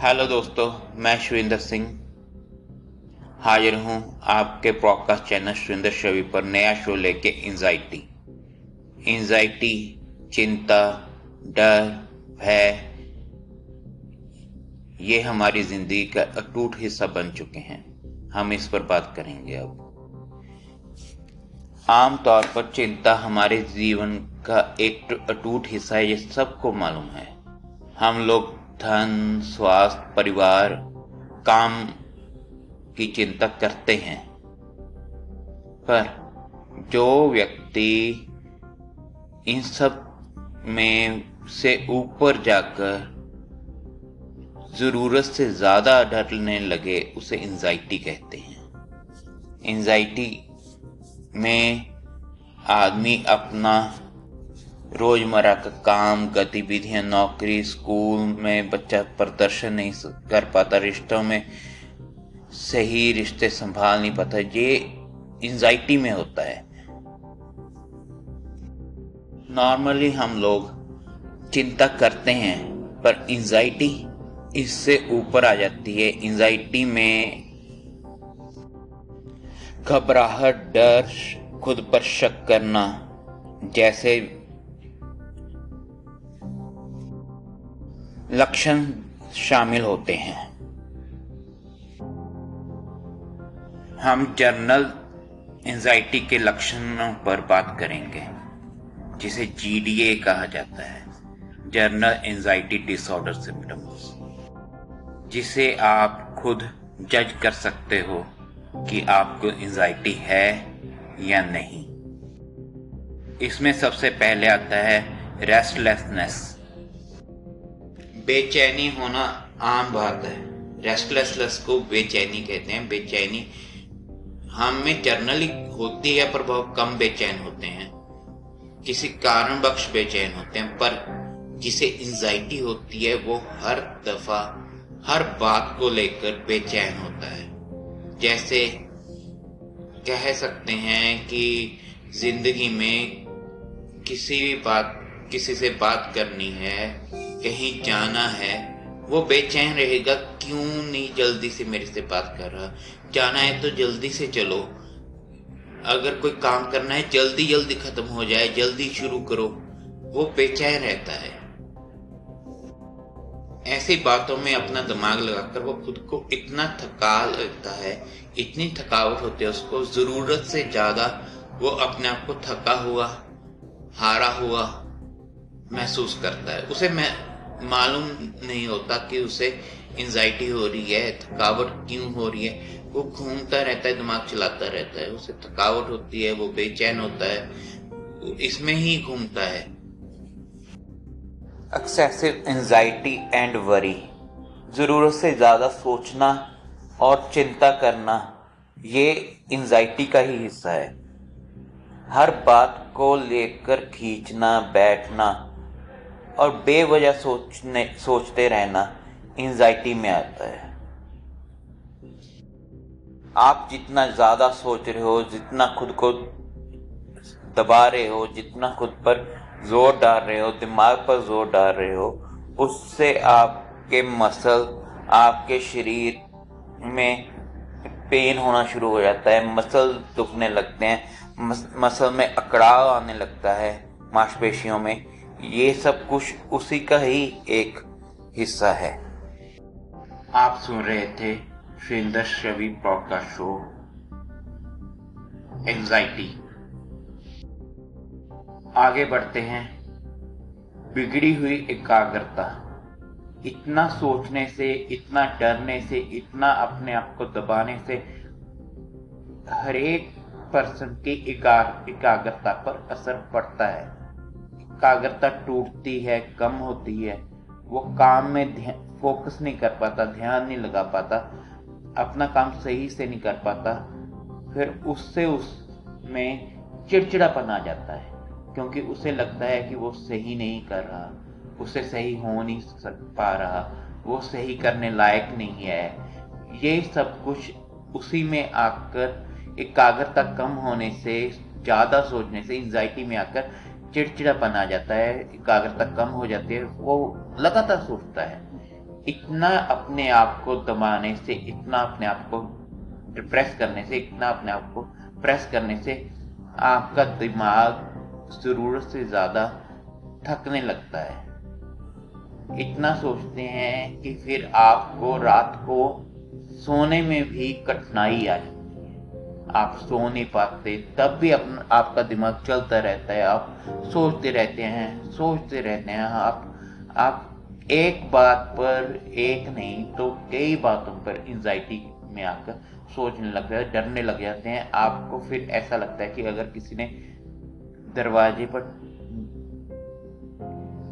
Hello दोस्तों, मैं शुविंदर सिंह हाजिर हूँ आपके पॉडकास्ट चैनल शुविंदर शवि पर नया शो लेके एंजाइटी एंजाइटी चिंता, डर, भय, ये हमारी ज़िंदगी का अटूट हिस्सा बन चुके हैं। हम इस पर बात करेंगे अब। आमतौर पर चिंता हमारे जीवन का एक अटूट हिस्सा है, ये सबको मालूम है। हम लोग धन, स्वास्थ्य, परिवार, काम की चिंता करते हैं। पर जो व्यक्ति इन सब में से ऊपर जाकर ज़रूरत से ज़्यादा डरने लगे, उसे एंजाइटी कहते हैं। एंजाइटी में आदमी अपना रोज़मर्रा का काम, गतिविधियाँ, नौकरी, स्कूल में बच्चा प्रदर्शन नहीं कर पाता, रिश्तों में सही रिश्ते संभाल नहीं पाता, ये एंजाइटी में होता है। नॉर्मली हम लोग चिंता करते हैं, पर एंजाइटी इससे ऊपर आ जाती है। एंजाइटी में घबराहट, डर, खुद पर शक करना, जैसे लक्षण शामिल होते हैं। हम जर्नल एंजाइटी के लक्षणों पर बात करेंगे, जिसे जीडीए कहा जाता है जर्नल एंजाइटी डिसऑर्डर सिम्टम्स जिसे आप खुद जज कर सकते हो कि आपको एंजाइटी है या नहीं। इसमें सबसे पहले आता है रेस्टलेसनेस बेचैनी होना आम बात है। रेस्टलेसनेस को बेचैनी कहते हैं। बेचैनी हम में जर्नली होती है पर बहुत कम बेचैन होते हैं। किसी कारण बख्श बेचैन होते हैं, पर जिसे एंजाइटी होती है, वो हर दफ़ा, हर बात को लेकर बेचैन होता है। जैसे कह सकते हैं कि ज़िंदगी में किसी भी बात, किसी से बात करनी है कहीं जाना है, वो बेचैन रहेगा, क्यों नहीं जल्दी से मेरे से बात कर रहा? जाना है तो जल्दी से चलो। अगर कोई काम करना है, जल्दी जल्दी खत्म हो जाए, जल्दी शुरू करो। वो बेचैन रहता है। ऐसी बातों में अपना दिमाग लगाकर वो खुद को इतना थका लगता है, इतनी थकावट होती है उसको, ज़रूरत से ज़्यादा वो अपने आप को थका हुआ, हारा हुआ महसूस करता है। उसे मैं मालूम नहीं होता कि उसे एंजाइटी हो रही है, थकावट क्यों हो रही है। वो घूमता रहता है, दिमाग चलाता रहता है। उसे थकावट होती है, वो बेचैन होता है, इसमें ही घूमता है। एक्सेसिव एंजाइटी एंड वरी ज़रूरत से ज़्यादा सोचना और चिंता करना, ये एंजाइटी का ही हिस्सा है। हर बात को लेकर खींचना, बैठना और बेवजह सोचने, सोचते रहना एंजाइटी में आता है। आप जितना ज़्यादा सोच रहे हो, जितना खुद को दबा रहे हो, जितना खुद पर ज़ोर डाल रहे हो, दिमाग पर ज़ोर डाल रहे हो, उससे आपके मसल आपके शरीर में पेन होना शुरू हो जाता है मसल दुखने लगते हैं मसल में अकड़ाव आने लगता है, मांसपेशियों में। ये सब कुछ उसी का ही एक हिस्सा है। आप सुन रहे थे श्रींदर शवि पॉडकास्ट शो एंजाइटी आगे बढ़ते हैं। बिगड़ी हुई एकाग्रता। इतना सोचने से, इतना डरने से, इतना अपने आप को दबाने से हर एक पर्सन की एकाग्रता पर असर पड़ता है। एकाग्रता टूटती है, कम होती है। वो काम में फोकस नहीं कर पाता, ध्यान नहीं लगा पाता, अपना काम सही से नहीं कर पाता, फिर उससे उसमें चिड़चिड़ापन आ जाता है, क्योंकि उसे लगता है कि वो सही नहीं कर रहा, उसे सही हो नहीं पा रहा, वो सही करने लायक नहीं है। ये सब कुछ उसी में आकर एकाग्रता कम होने से, ज़्यादा सोचने से एंजाइटी में आकर चिड़चिड़ापन आ जाता है, एकाग्रता कम हो जाती है, वो लगातार सोचता है। इतना अपने आप को दबाने से, इतना अपने आप को डिप्रेस करने से, इतना अपने आप को प्रेस करने से आपका दिमाग ज़रूरत से ज़्यादा थकने लगता है। इतना सोचते हैं कि फिर आपको रात को सोने में भी कठिनाई आ जाती आप सो नहीं पाते, तब भी अपना, आपका दिमाग चलता रहता है, आप सोचते रहते हैं, सोचते रहते हैं, आप आप एक बात पर एक नहीं तो कई बातों पर एंजाइटी में आकर सोचने लग जाते डरने लग जाते हैं, आपको फिर ऐसा लगता है कि अगर किसी ने दरवाजे पर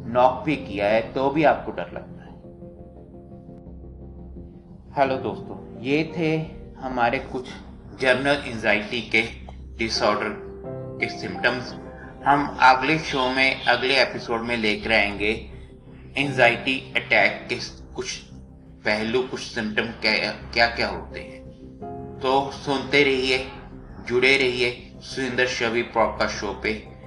नॉक भी किया है तो भी आपको डर लगता है। हेलो दोस्तों, ये थे हमारे कुछ जर्नल एंजाइटी के डिसऑर्डर के सिम्टम्स हम अगले शो में, अगले एपिसोड में लेकर आएँगे एंजाइटी अटैक के कुछ पहलू, कुछ सिम्टम क्या क्या क्या होते हैं। तो सुनते रहिए, जुड़े रहिए सुंदर शवि पॉडकास्ट शो पे।